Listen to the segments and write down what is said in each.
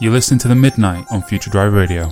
You listen to The Midnight on Future Drive Radio.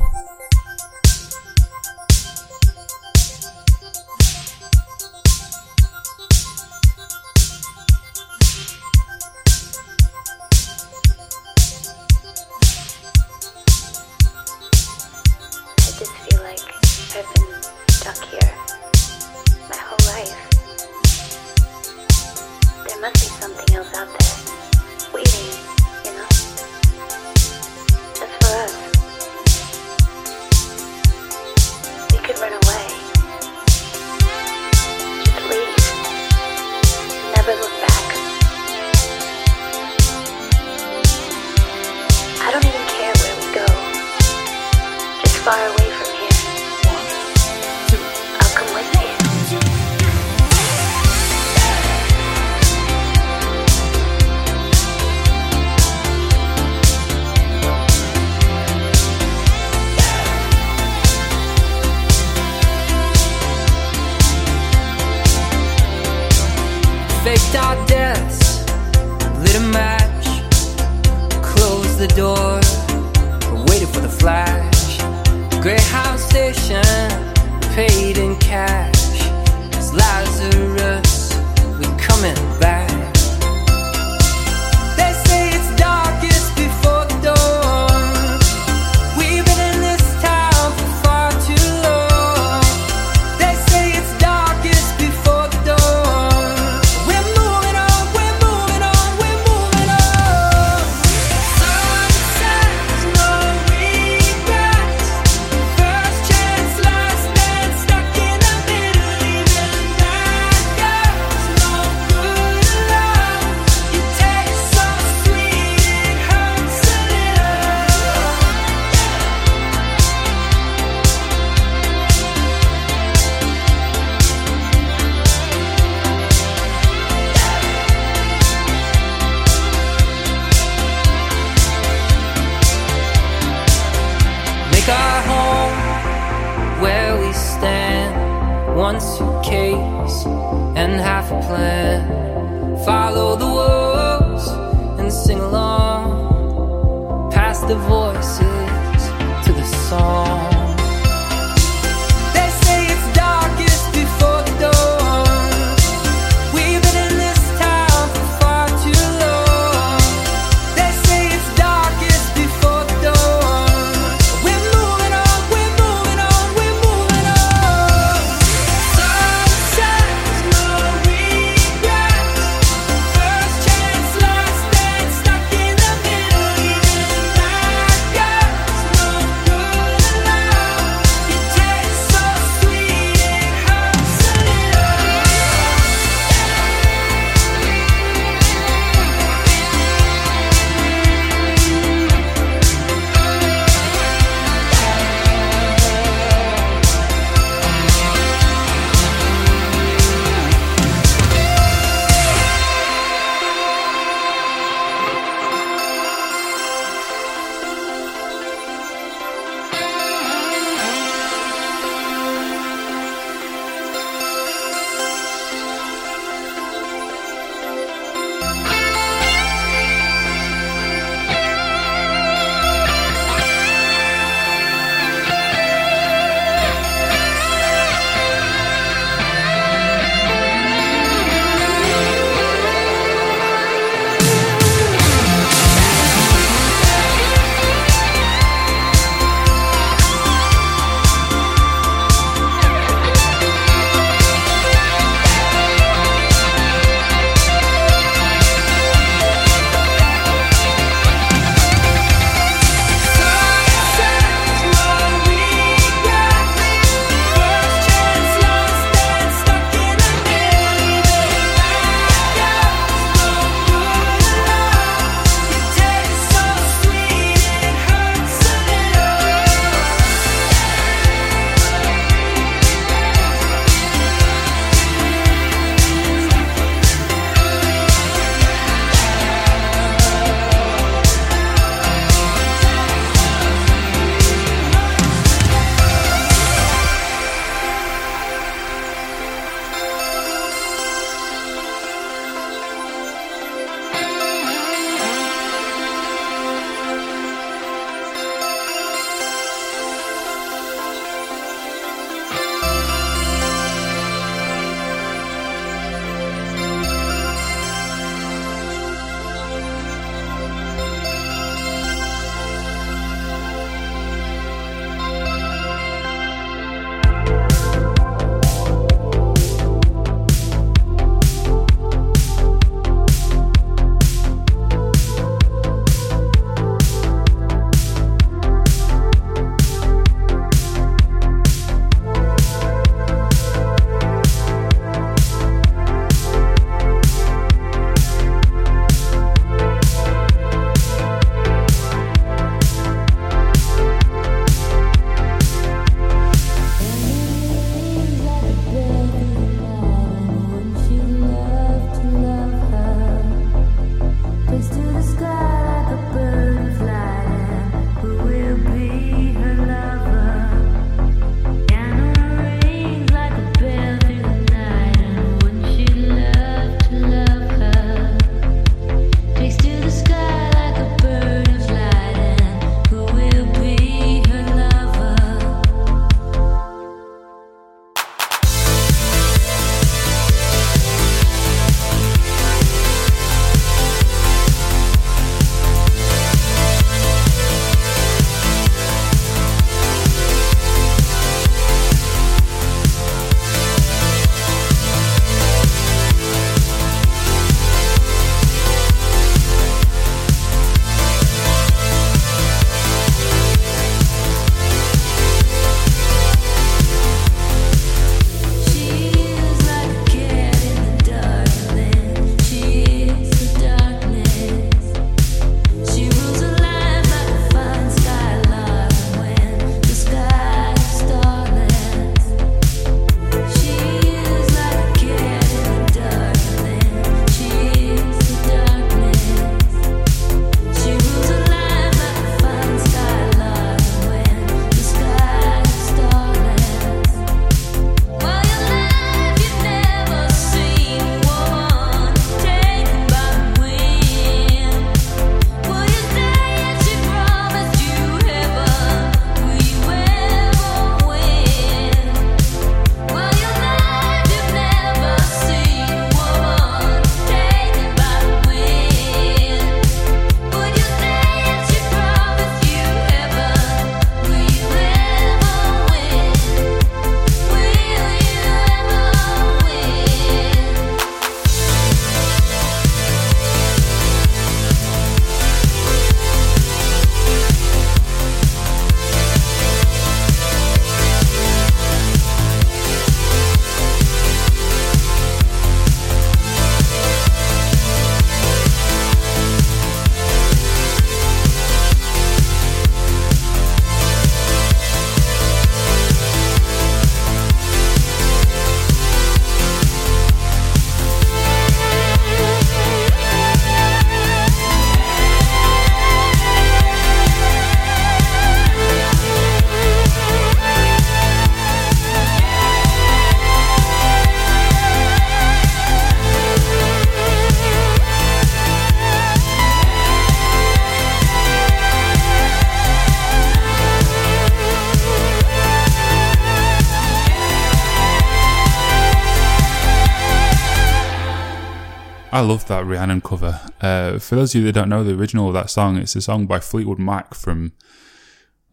Love that Rhiannon cover. Uh, for those of you that don't know the original of that song, it's a song by Fleetwood Mac from,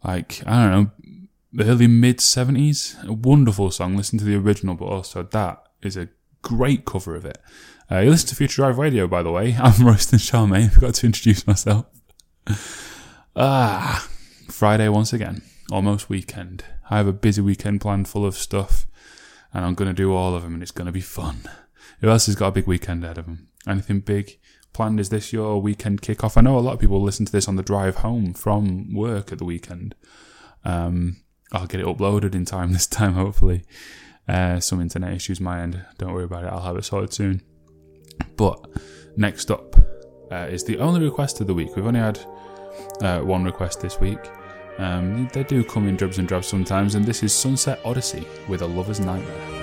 like, I don't know, the early mid 70s. A wonderful song. Listen to the original, but also that is a great cover of it. Uh, you listen to Future Drive Radio, by the way. I'm Royston Charmaine. I forgot to introduce myself. ah, Friday once again. Almost weekend. I have a busy weekend planned full of stuff, and I'm going to do all of them, and it's going to be fun. Who else has got a big weekend ahead of them? Anything big planned? Is this your weekend kickoff? I know a lot of people listen to this on the drive home from work at the weekend. Um, I'll get it uploaded in time this time, hopefully. Uh, some internet issues my end. Don't worry about it. I'll have it sorted soon. But next up uh, is the only request of the week. We've only had uh, one request this week. Um, they do come in dribs and drabs sometimes, and this is Sunset Odyssey with a Lover's Nightmare.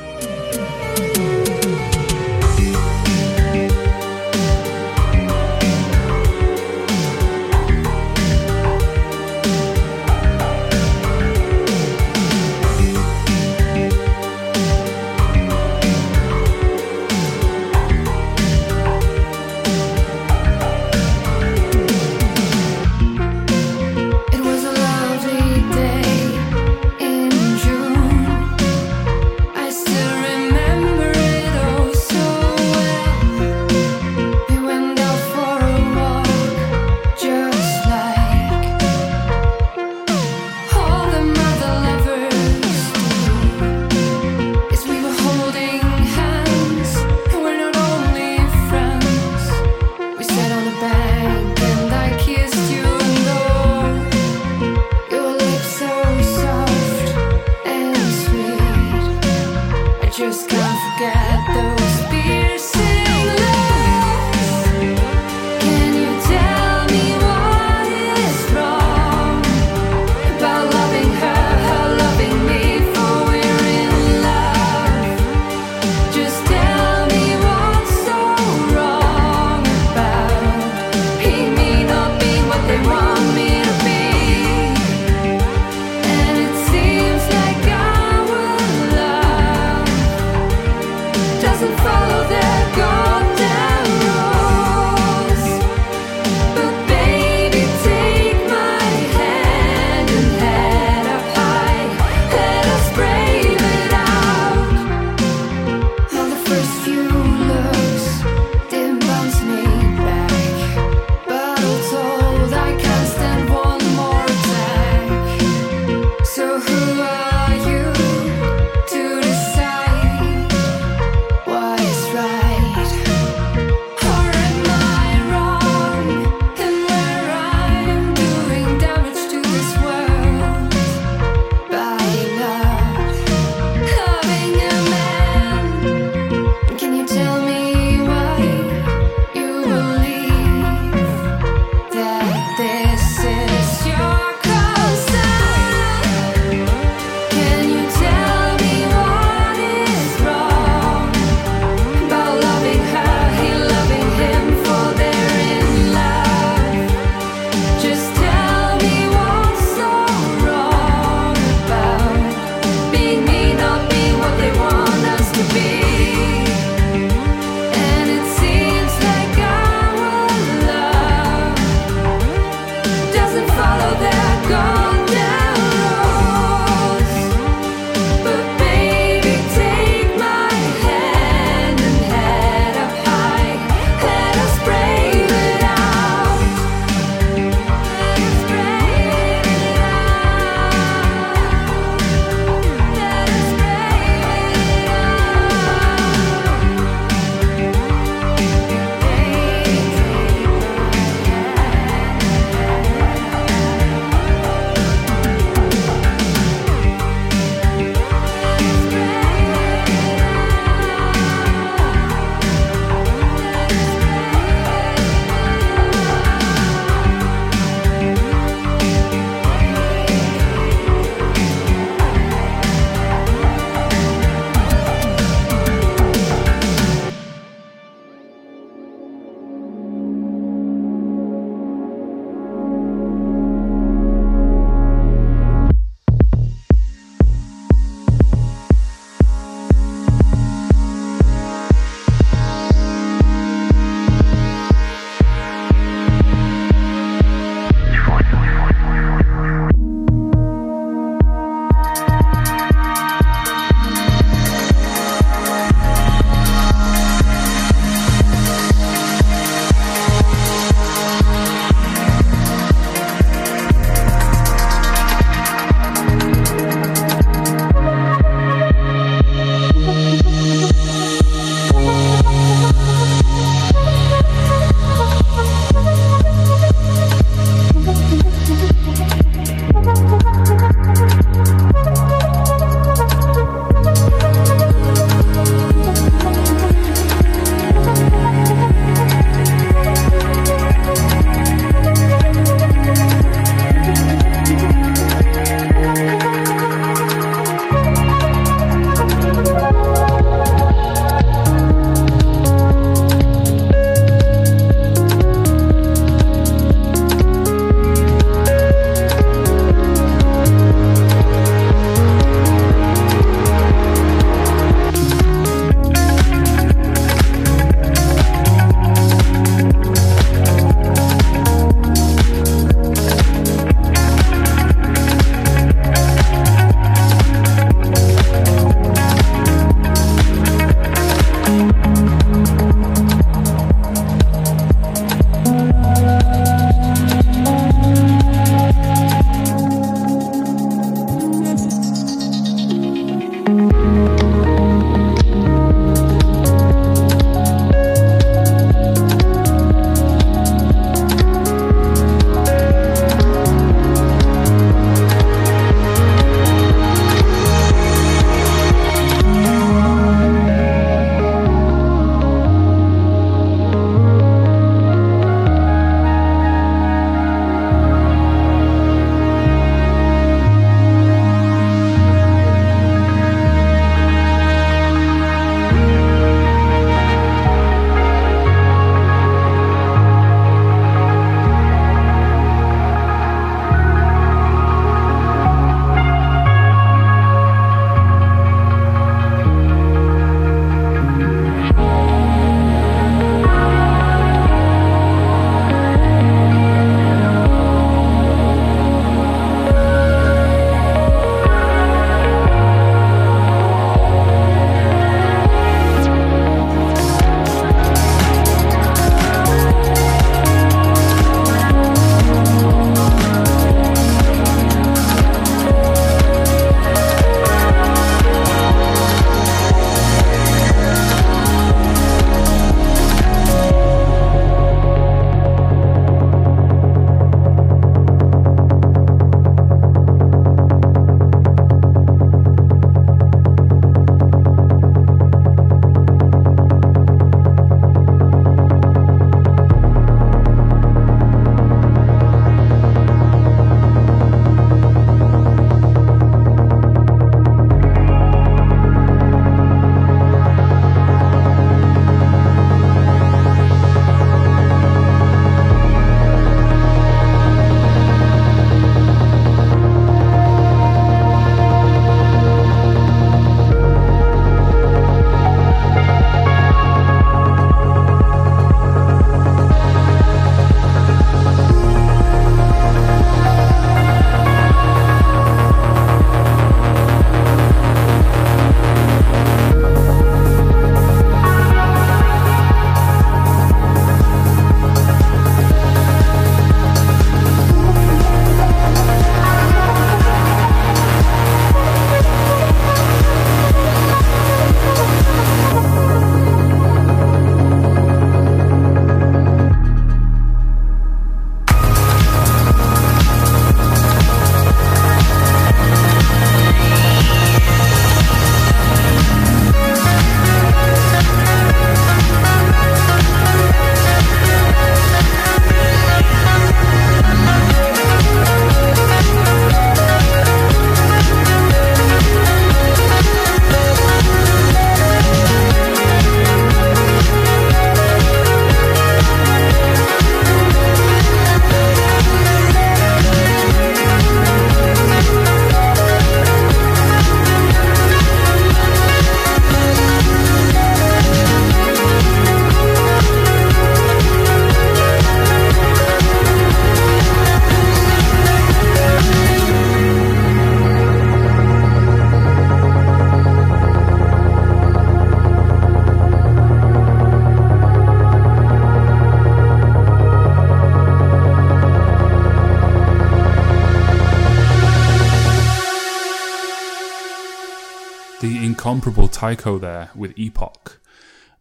The incomparable Tycho there with Epoch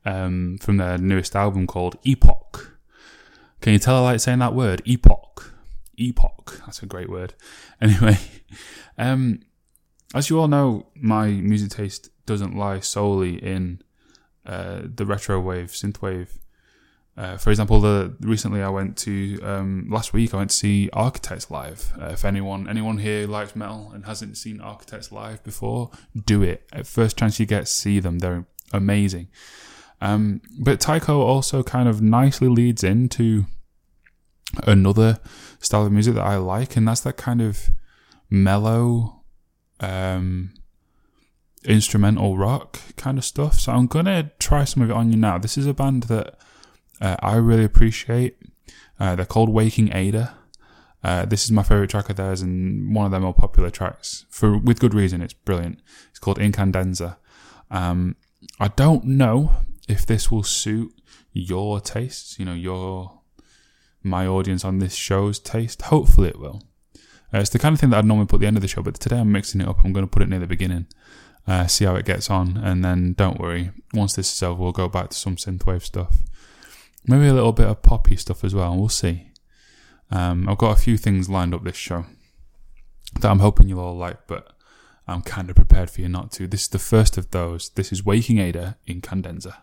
um, from their newest album called Epoch. Can you tell I like saying that word? Epoch. Epoch. That's a great word. Anyway, um, as you all know, my music taste doesn't lie solely in uh, the retro wave, synthwave. Uh, for example, the recently I went to um, last week. I went to see Architects live. Uh, if anyone anyone here likes metal and hasn't seen Architects live before, do it. At first chance you get, see them. They're amazing. Um, but Tycho also kind of nicely leads into another style of music that I like, and that's that kind of mellow, um, instrumental rock kind of stuff. So I'm gonna try some of it on you now. This is a band that uh, I really appreciate. Uh, they're called Waking Ada. Uh, this is my favorite track of theirs and one of their more popular tracks for with good reason. It's brilliant. It's called Incandenza. Um, I don't know if this will suit your tastes. You know your my audience on this show's taste. Hopefully it will. Uh, it's the kind of thing that I'd normally put at the end of the show, but today I'm mixing it up. I'm going to put it near the beginning, uh, see how it gets on, and then don't worry. Once this is over, we'll go back to some synthwave stuff, maybe a little bit of poppy stuff as well. We'll see. Um, I've got a few things lined up this show that I'm hoping you'll all like, but I'm kind of prepared for you not to. This is the first of those. This is Waking Ada Incandenza.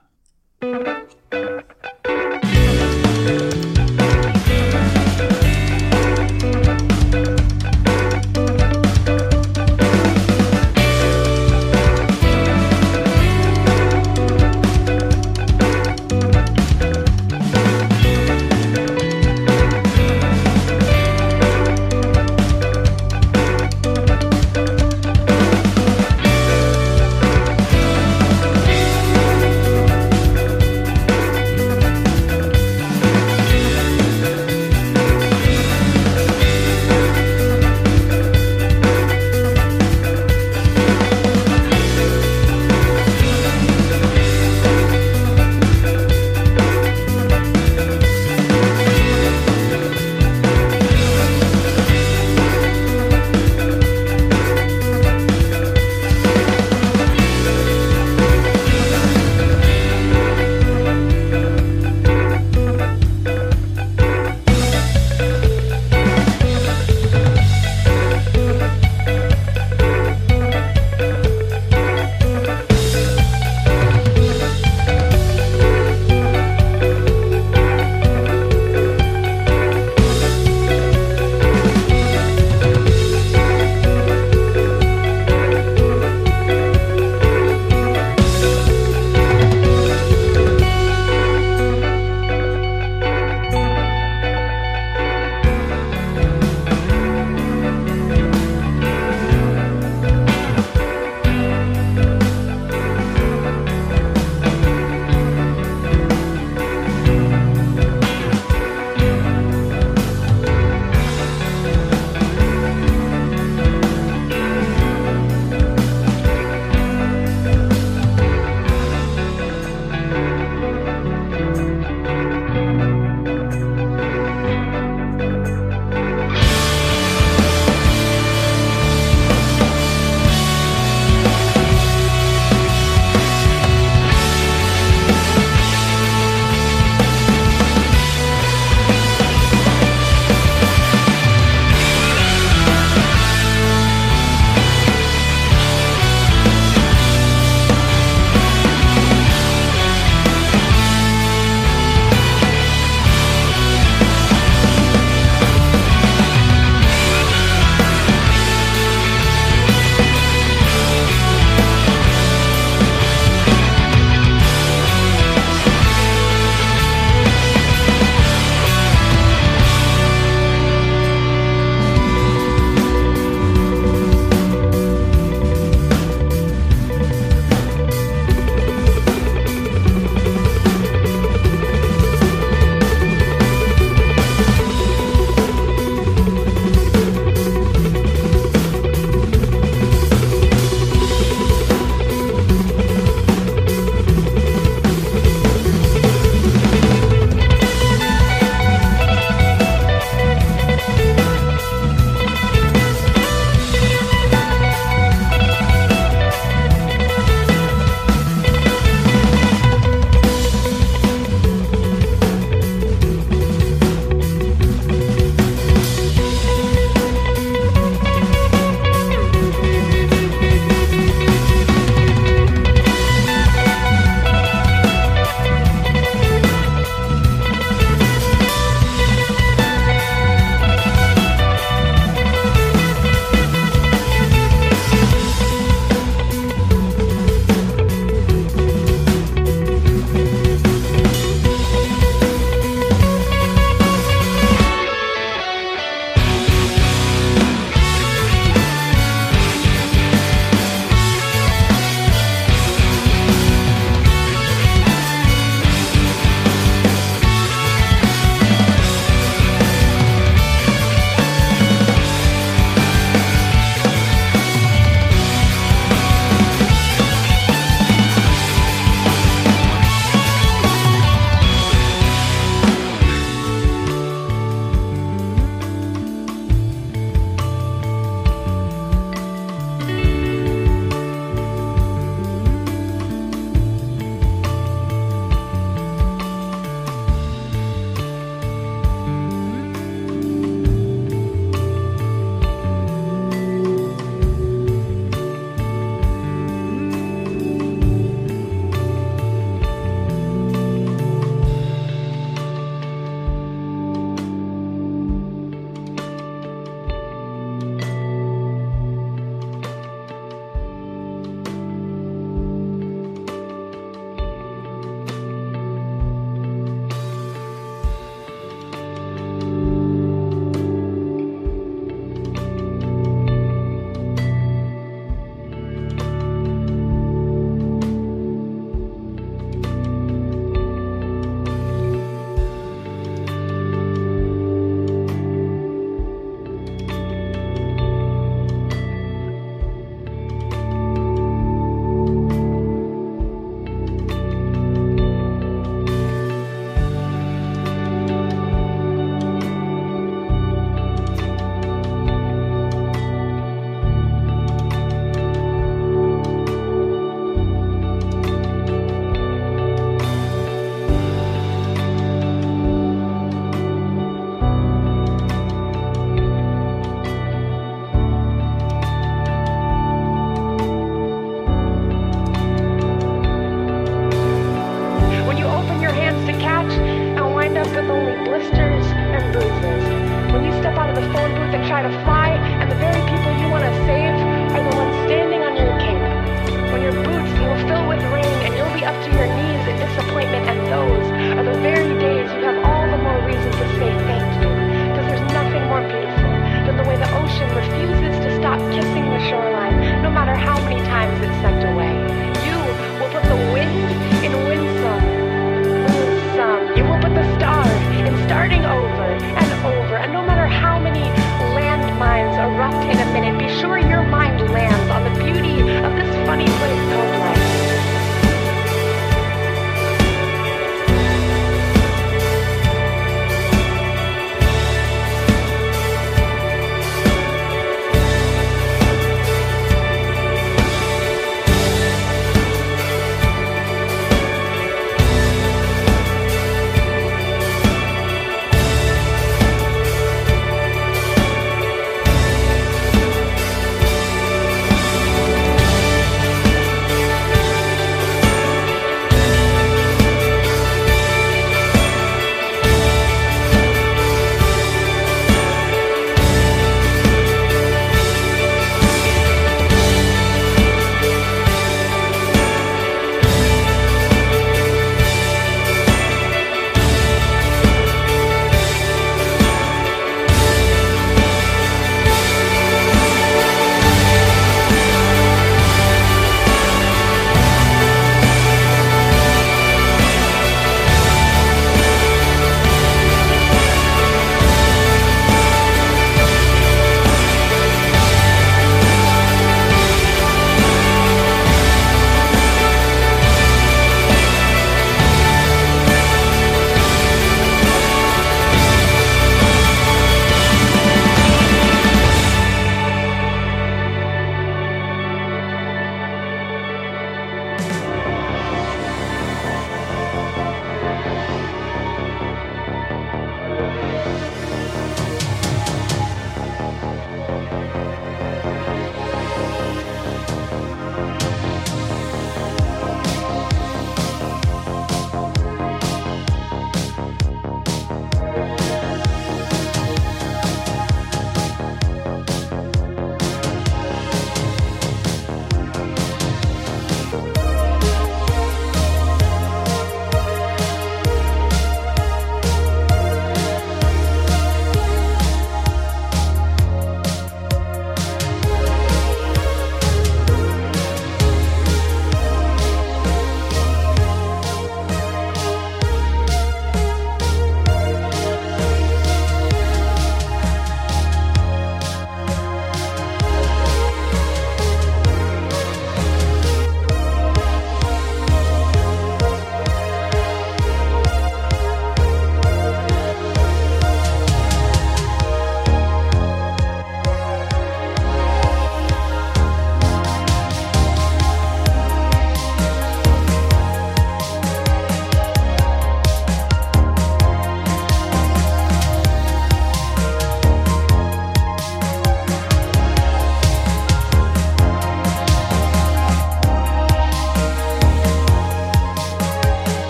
try to find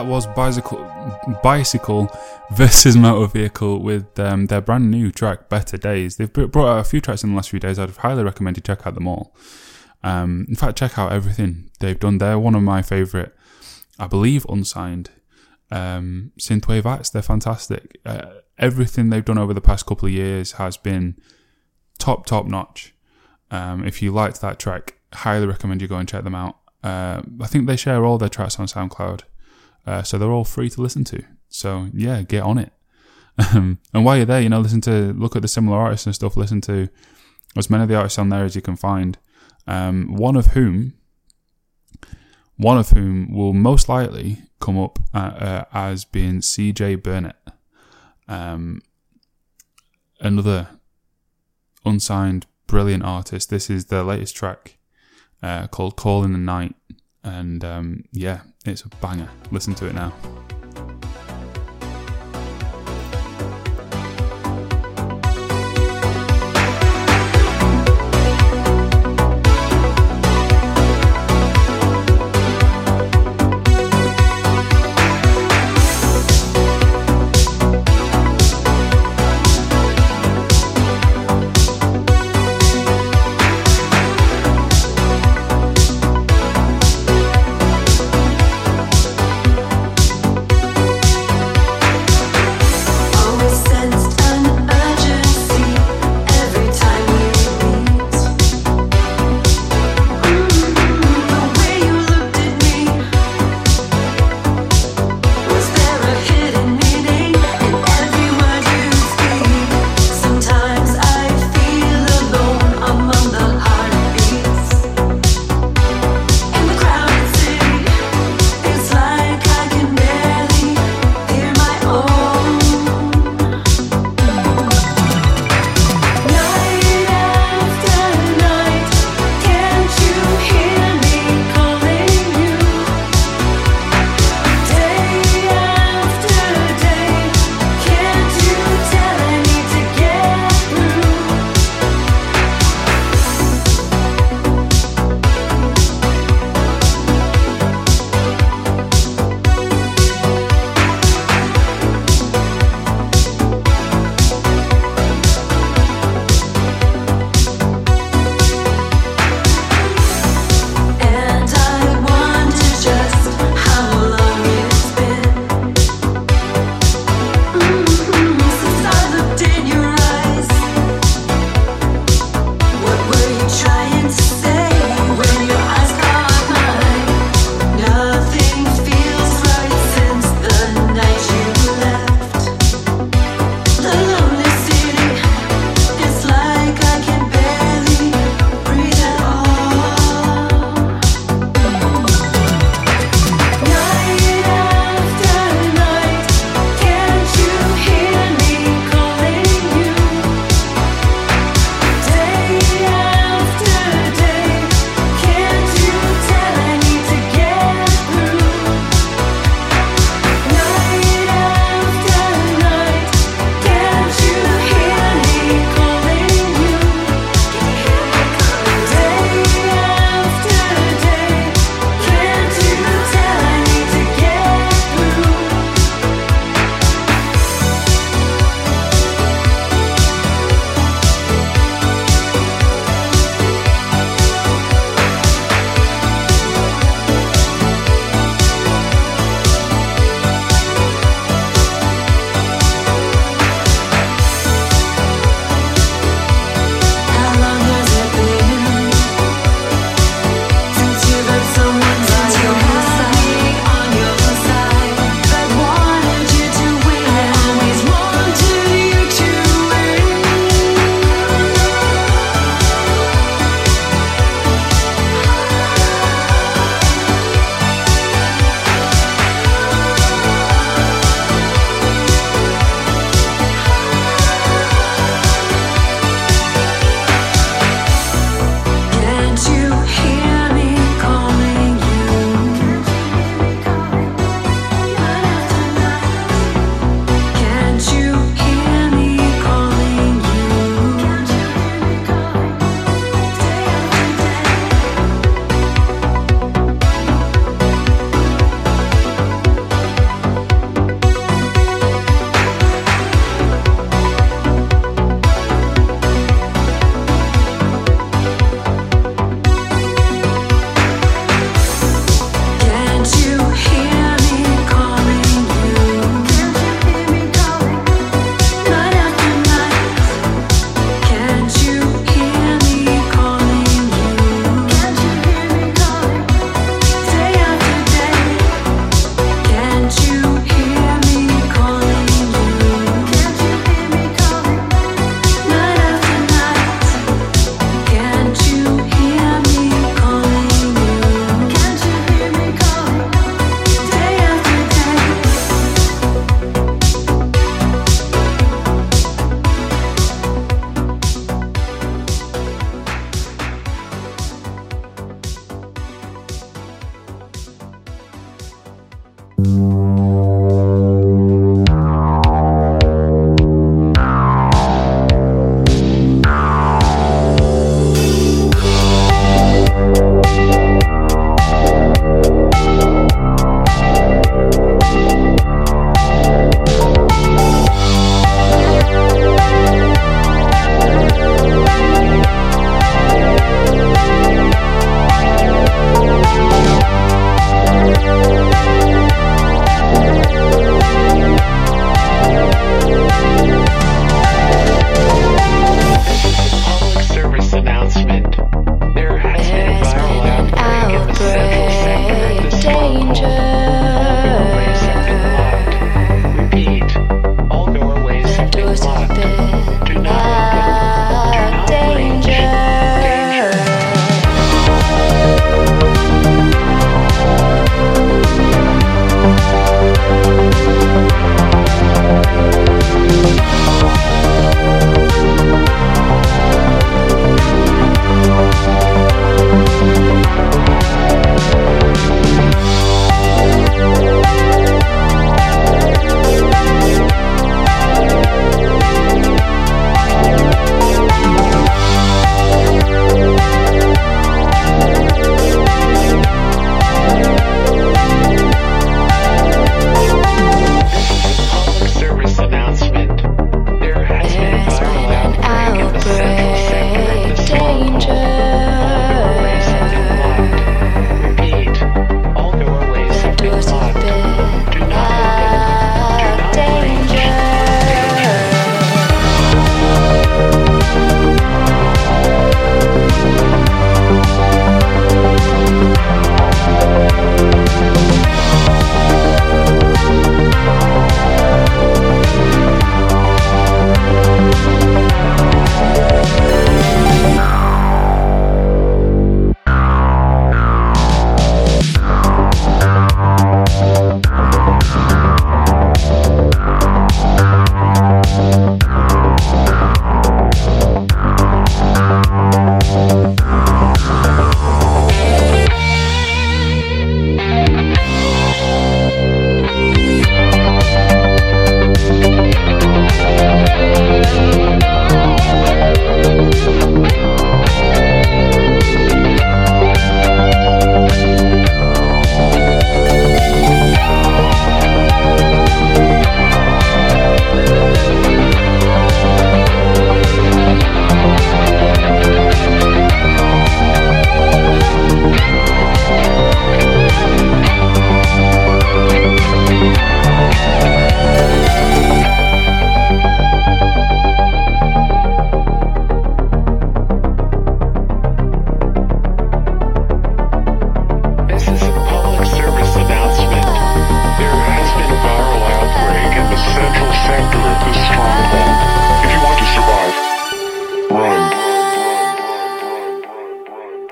That was bicycle, bicycle versus motor vehicle with um, their brand new track "Better Days." They've brought out a few tracks in the last few days. I'd highly recommend you check out them all. Um, in fact, check out everything they've done. They're one of my favourite, I believe, unsigned um, synthwave acts. They're fantastic. Uh, everything they've done over the past couple of years has been top, top notch. Um, if you liked that track, highly recommend you go and check them out. Uh, I think they share all their tracks on SoundCloud, uh, so they're all free to listen to. So yeah, get on it. Um, and while you're there, you know, listen to look at the similar artists and stuff. Listen to as many of the artists on there as you can find. Um, one of whom, one of whom will most likely come up uh, uh, as being CJ Burnett, um, another unsigned brilliant artist. This is their latest track uh, called "Call in the Night," and um, yeah, it's a banger. Listen to it now.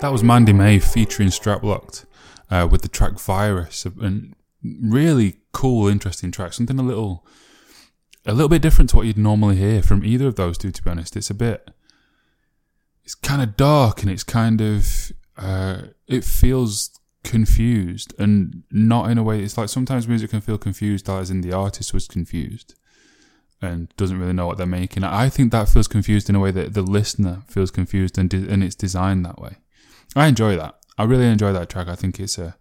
That was Mandy May featuring Straplocked uh, with the track Virus, and really cool, interesting track. Something a little, a little bit different to what you'd normally hear from either of those two. To be honest, it's a bit, it's kind of dark and it's kind of, uh, it feels confused and not in a way. It's like sometimes music can feel confused, as in the artist was confused and doesn't really know what they're making. I think that feels confused in a way that the listener feels confused and de- and it's designed that way. I enjoy that. I really enjoy that track. I think it's a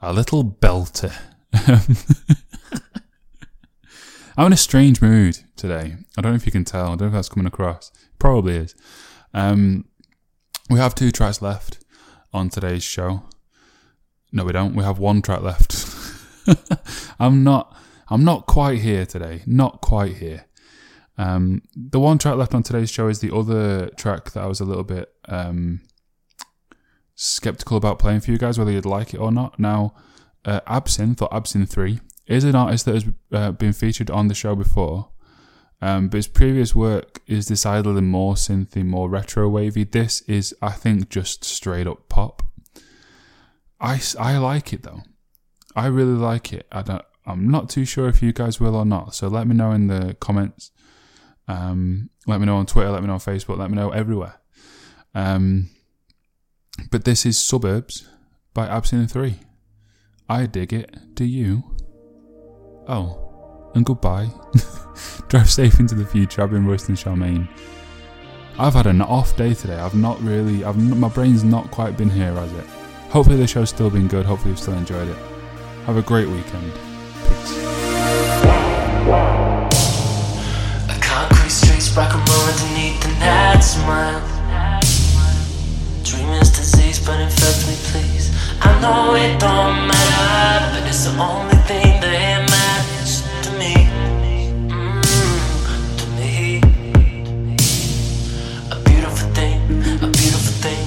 a little belter. I'm in a strange mood today. I don't know if you can tell. I don't know if that's coming across. Probably is. Um, we have two tracks left on today's show. No, we don't. We have one track left. I'm not. I'm not quite here today. Not quite here. Um, the one track left on today's show is the other track that I was a little bit um, skeptical about playing for you guys, whether you'd like it or not. Now, uh, Absinthe or Absinthe 3 is an artist that has uh, been featured on the show before, um, but his previous work is decidedly more synthy, more retro wavy. This is, I think, just straight up pop. I, I like it though. I really like it. I don't. I'm not too sure if you guys will or not. So let me know in the comments. Um, let me know on Twitter. Let me know on Facebook. Let me know everywhere. Um, but this is Suburbs by Absinthe 3. I dig it. Do you? Oh, and goodbye. Drive safe into the future. I've been roasting Charmaine. I've had an off day today. I've not really. I've my brain's not quite been here, has it? Hopefully the show's still been good. Hopefully you've still enjoyed it. Have a great weekend. Peace. But infect me, please. I know it don't matter, but it's the only thing that matters to me. Mm, to me. A beautiful thing, a beautiful thing.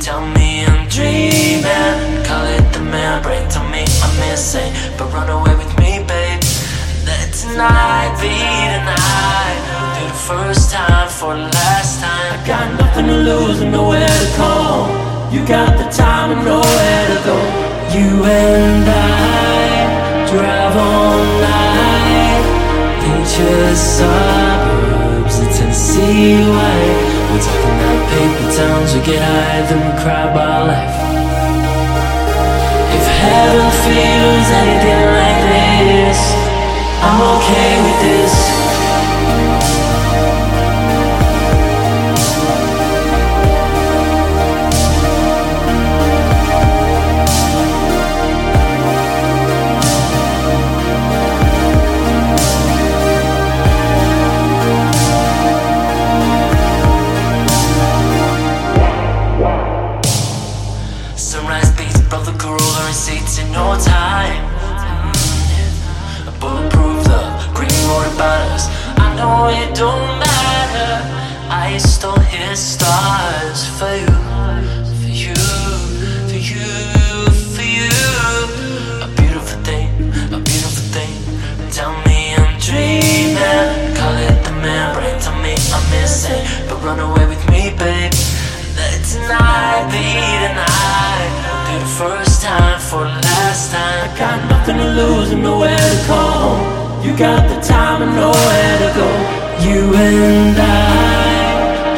Tell me I'm dreaming. Call it the membrane. Tell me I'm insane, but run away with me, babe. Let tonight be the night the first time for the last time. I got nothing to lose and nowhere to call. You got the time and nowhere to go. You and I drive all night. Picture suburbs, the Tennessee white. We're talking about paper towns, we get high, then we cry about life. If heaven feels anything like this, I'm okay with this. Stars for you, for you, for you, for you. A beautiful thing, a beautiful thing. Tell me I'm dreaming, call it the membrane. Tell me I'm missing, but run away with me, babe. Let tonight be the night. Do the first time for the last time. I got nothing to lose and nowhere to call. You got the time and nowhere to go. You and I.